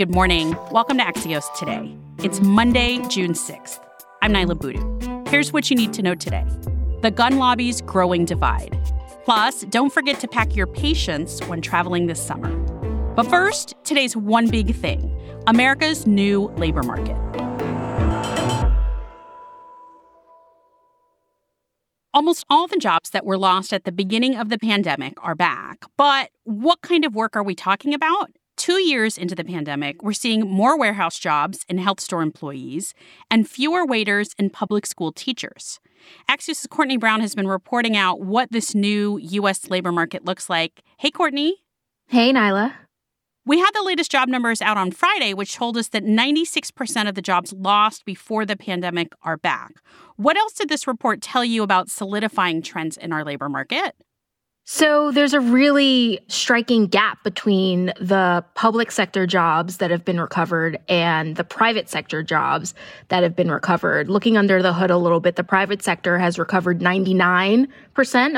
Good morning. Welcome to Axios Today. It's Monday, June 6th. I'm Niala Boodhoo. Here's what you need to know today the gun lobby's growing divide. Plus, don't forget to pack your patience when traveling this summer. But first, today's one big thing America's new labor market. Almost all the jobs that were lost at the beginning of the pandemic are back. But what kind of work are we talking about? Two years into the pandemic, we're seeing more warehouse jobs and health store employees and fewer waiters and public school teachers. Axios' Courtney Brown has been reporting out what this new U.S. labor market looks like. Hey, Courtney. Hey, Niala. We had the latest job numbers out on Friday, which told us that 96% of the jobs lost before the pandemic are back. What else did this report tell you about solidifying trends in our labor market? So there's a really striking gap between the public sector jobs that have been recovered and the private sector jobs that have been recovered. Looking under the hood a little bit, the private sector has recovered 99%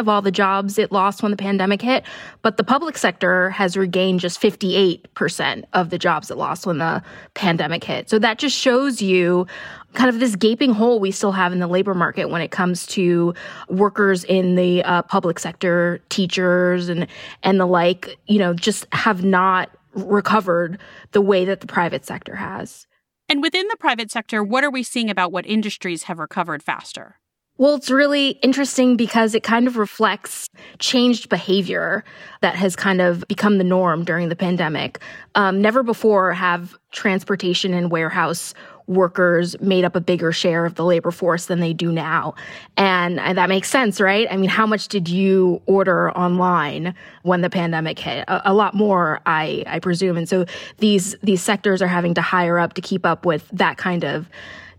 of all the jobs it lost when the pandemic hit, but the public sector has regained just 58% of the jobs it lost when the pandemic hit. So that just shows you kind of this gaping hole we still have in the labor market when it comes to workers in the uh, public sector, teachers and and the like, you know, just have not recovered the way that the private sector has. And within the private sector, what are we seeing about what industries have recovered faster? Well, it's really interesting because it kind of reflects changed behavior that has kind of become the norm during the pandemic. Um, never before have transportation and warehouse workers made up a bigger share of the labor force than they do now. And, that makes sense, right? I mean, how much did you order online when the pandemic hit? A, a lot more, I, I presume. And so these, these sectors are having to hire up to keep up with that kind of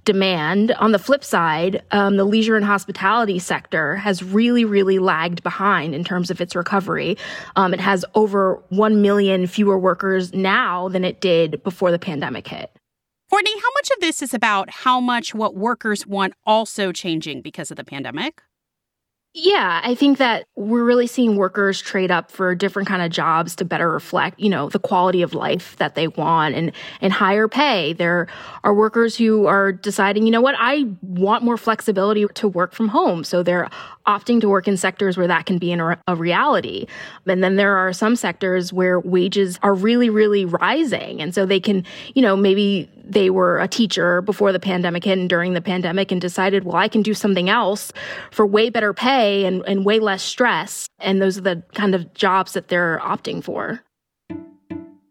demand. On the flip side, um, the leisure and hospitality sector has really, really lagged behind in terms of its recovery. Um, it has over 1 million fewer workers now than it did before the pandemic hit. Courtney, how much of this is about how much what workers want also changing because of the pandemic? Yeah, I think that we're really seeing workers trade up for different kind of jobs to better reflect, you know, the quality of life that they want and and higher pay. There are workers who are deciding, you know what, I want more flexibility to work from home. So they're opting to work in sectors where that can be a, a reality. And then there are some sectors where wages are really really rising and so they can, you know, maybe they were a teacher before the pandemic hit and during the pandemic and decided, well, I can do something else for way better pay and, and way less stress. And those are the kind of jobs that they're opting for.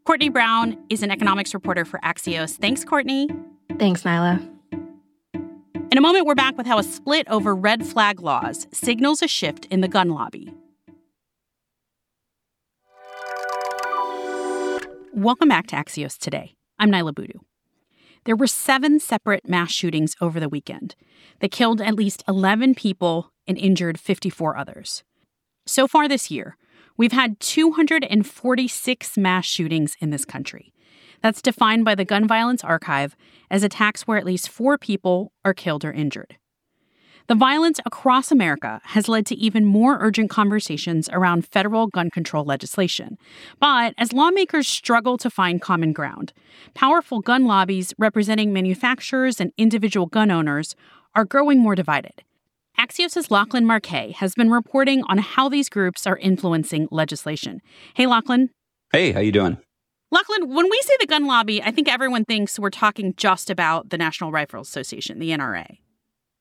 Courtney Brown is an economics reporter for Axios. Thanks, Courtney. Thanks, Niala. In a moment, we're back with how a split over red flag laws signals a shift in the gun lobby. Welcome back to Axios today. I'm Niala Boodhoo. There were seven separate mass shootings over the weekend that killed at least 11 people and injured 54 others. So far this year, we've had 246 mass shootings in this country. That's defined by the Gun Violence Archive as attacks where at least four people are killed or injured. The violence across America has led to even more urgent conversations around federal gun control legislation. But as lawmakers struggle to find common ground, powerful gun lobbies representing manufacturers and individual gun owners are growing more divided. Axios' Lachlan Markay has been reporting on how these groups are influencing legislation. Hey, Lachlan. Hey, how you doing? Lachlan, when we say the gun lobby, I think everyone thinks we're talking just about the National Rifle Association, the NRA.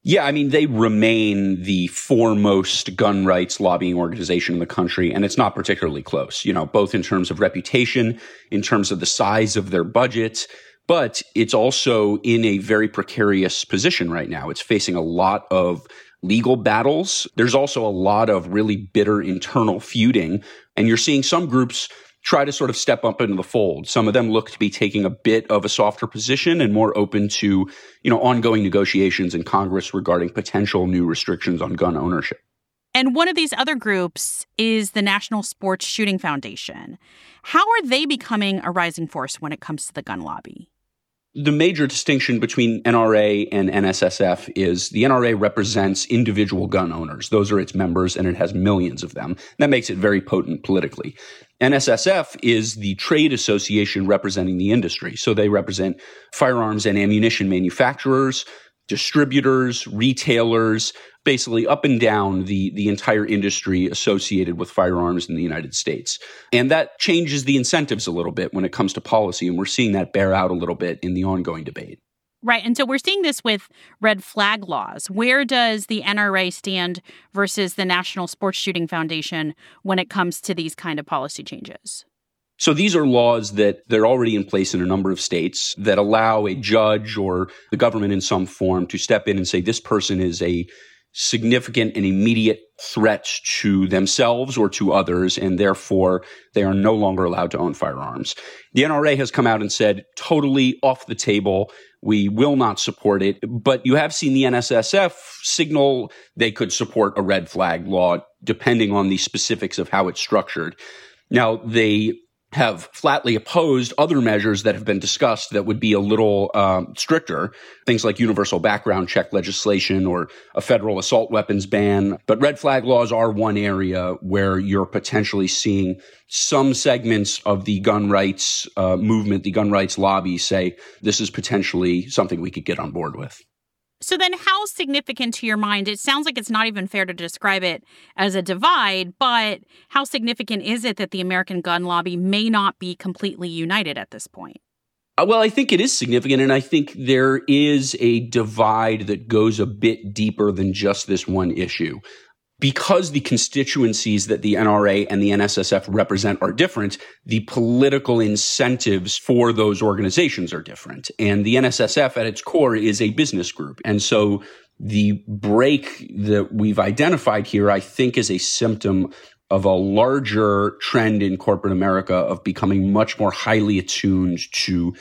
Yeah, I mean, they remain the foremost gun rights lobbying organization in the country, and it's not particularly close, you know, both in terms of reputation, in terms of the size of their budget, but it's also in a very precarious position right now. It's facing a lot of legal battles. There's also a lot of really bitter internal feuding, and you're seeing some groups try to sort of step up into the fold. Some of them look to be taking a bit of a softer position and more open to, you know, ongoing negotiations in Congress regarding potential new restrictions on gun ownership. And one of these other groups is the National Sports Shooting Foundation. How are they becoming a rising force when it comes to the gun lobby? The major distinction between NRA and NSSF is the NRA represents individual gun owners. Those are its members, and it has millions of them. That makes it very potent politically. NSSF is the trade association representing the industry. So they represent firearms and ammunition manufacturers, distributors, retailers, basically up and down the, the entire industry associated with firearms in the United States. And that changes the incentives a little bit when it comes to policy. And we're seeing that bear out a little bit in the ongoing debate. Right. And so we're seeing this with red flag laws. Where does the NRA stand versus the National Sports Shooting Foundation when it comes to these kind of policy changes? So these are laws that they're already in place in a number of states that allow a judge or the government in some form to step in and say this person is a significant and immediate threat to themselves or to others, and therefore they are no longer allowed to own firearms. The NRA has come out and said totally off the table. We will not support it. But you have seen the NSSF signal they could support a red flag law depending on the specifics of how it's structured. Now, they have flatly opposed other measures that have been discussed that would be a little um, stricter, things like universal background check legislation or a federal assault weapons ban. But red flag laws are one area where you're potentially seeing some segments of the gun rights uh, movement, the gun rights lobby say this is potentially something we could get on board with. So then how significant to your mind? It sounds like it's not even fair to describe it as a divide, but how significant is it that the American gun lobby may not be completely united at this point? Uh, well, I think it is significant, and I think there is a divide that goes a bit deeper than just this one issue because the constituencies that the NRA and the NSSF represent are different, the political incentives for those organizations are different. And the NSSF at its core is a business group. And so the break that we've identified here, I think, is a symptom of a larger trend in corporate America of becoming much more highly attuned to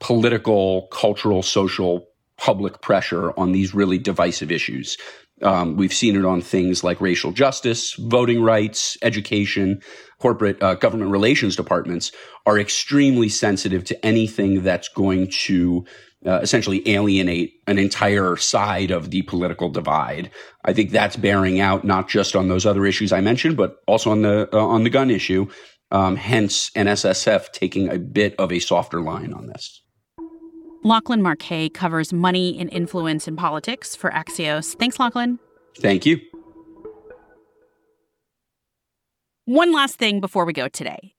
political, cultural, social, public pressure on these really divisive issues. Um, we've seen it on things like racial justice, voting rights, education, corporate uh, government relations departments are extremely sensitive to anything that's going to uh, essentially alienate an entire side of the political divide. I think that's bearing out not just on those other issues I mentioned, but also on the uh, on the gun issue. Um, hence, NSSF taking a bit of a softer line on this. Lachlan Markay covers money and influence in politics for Axios. Thanks, Lachlan. Thank you. One last thing before we go today.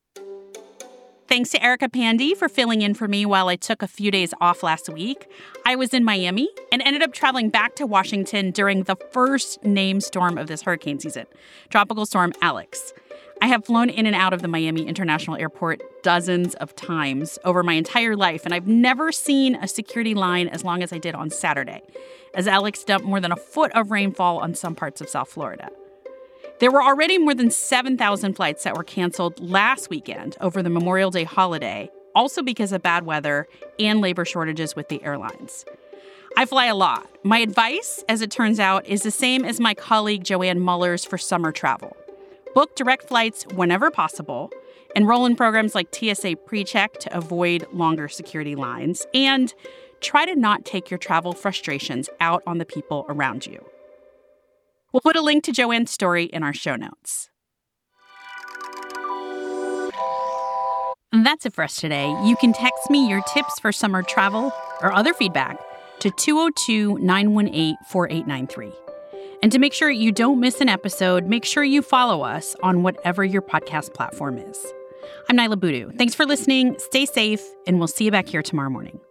Thanks to Erica Pandey for filling in for me while I took a few days off last week. I was in Miami and ended up traveling back to Washington during the first name storm of this hurricane season, Tropical Storm Alex. I have flown in and out of the Miami International Airport dozens of times over my entire life, and I've never seen a security line as long as I did on Saturday, as Alex dumped more than a foot of rainfall on some parts of South Florida. There were already more than 7,000 flights that were canceled last weekend over the Memorial Day holiday, also because of bad weather and labor shortages with the airlines. I fly a lot. My advice, as it turns out, is the same as my colleague Joann Muller's for summer travel. Book direct flights whenever possible, enroll in programs like TSA PreCheck to avoid longer security lines, and try to not take your travel frustrations out on the people around you. We'll put a link to Joann's story in our show notes. And that's it for us today. You can text me your tips for summer travel or other feedback to 202 918 4893. And to make sure you don't miss an episode, make sure you follow us on whatever your podcast platform is. I'm Niala Boodhoo. Thanks for listening. Stay safe, and we'll see you back here tomorrow morning.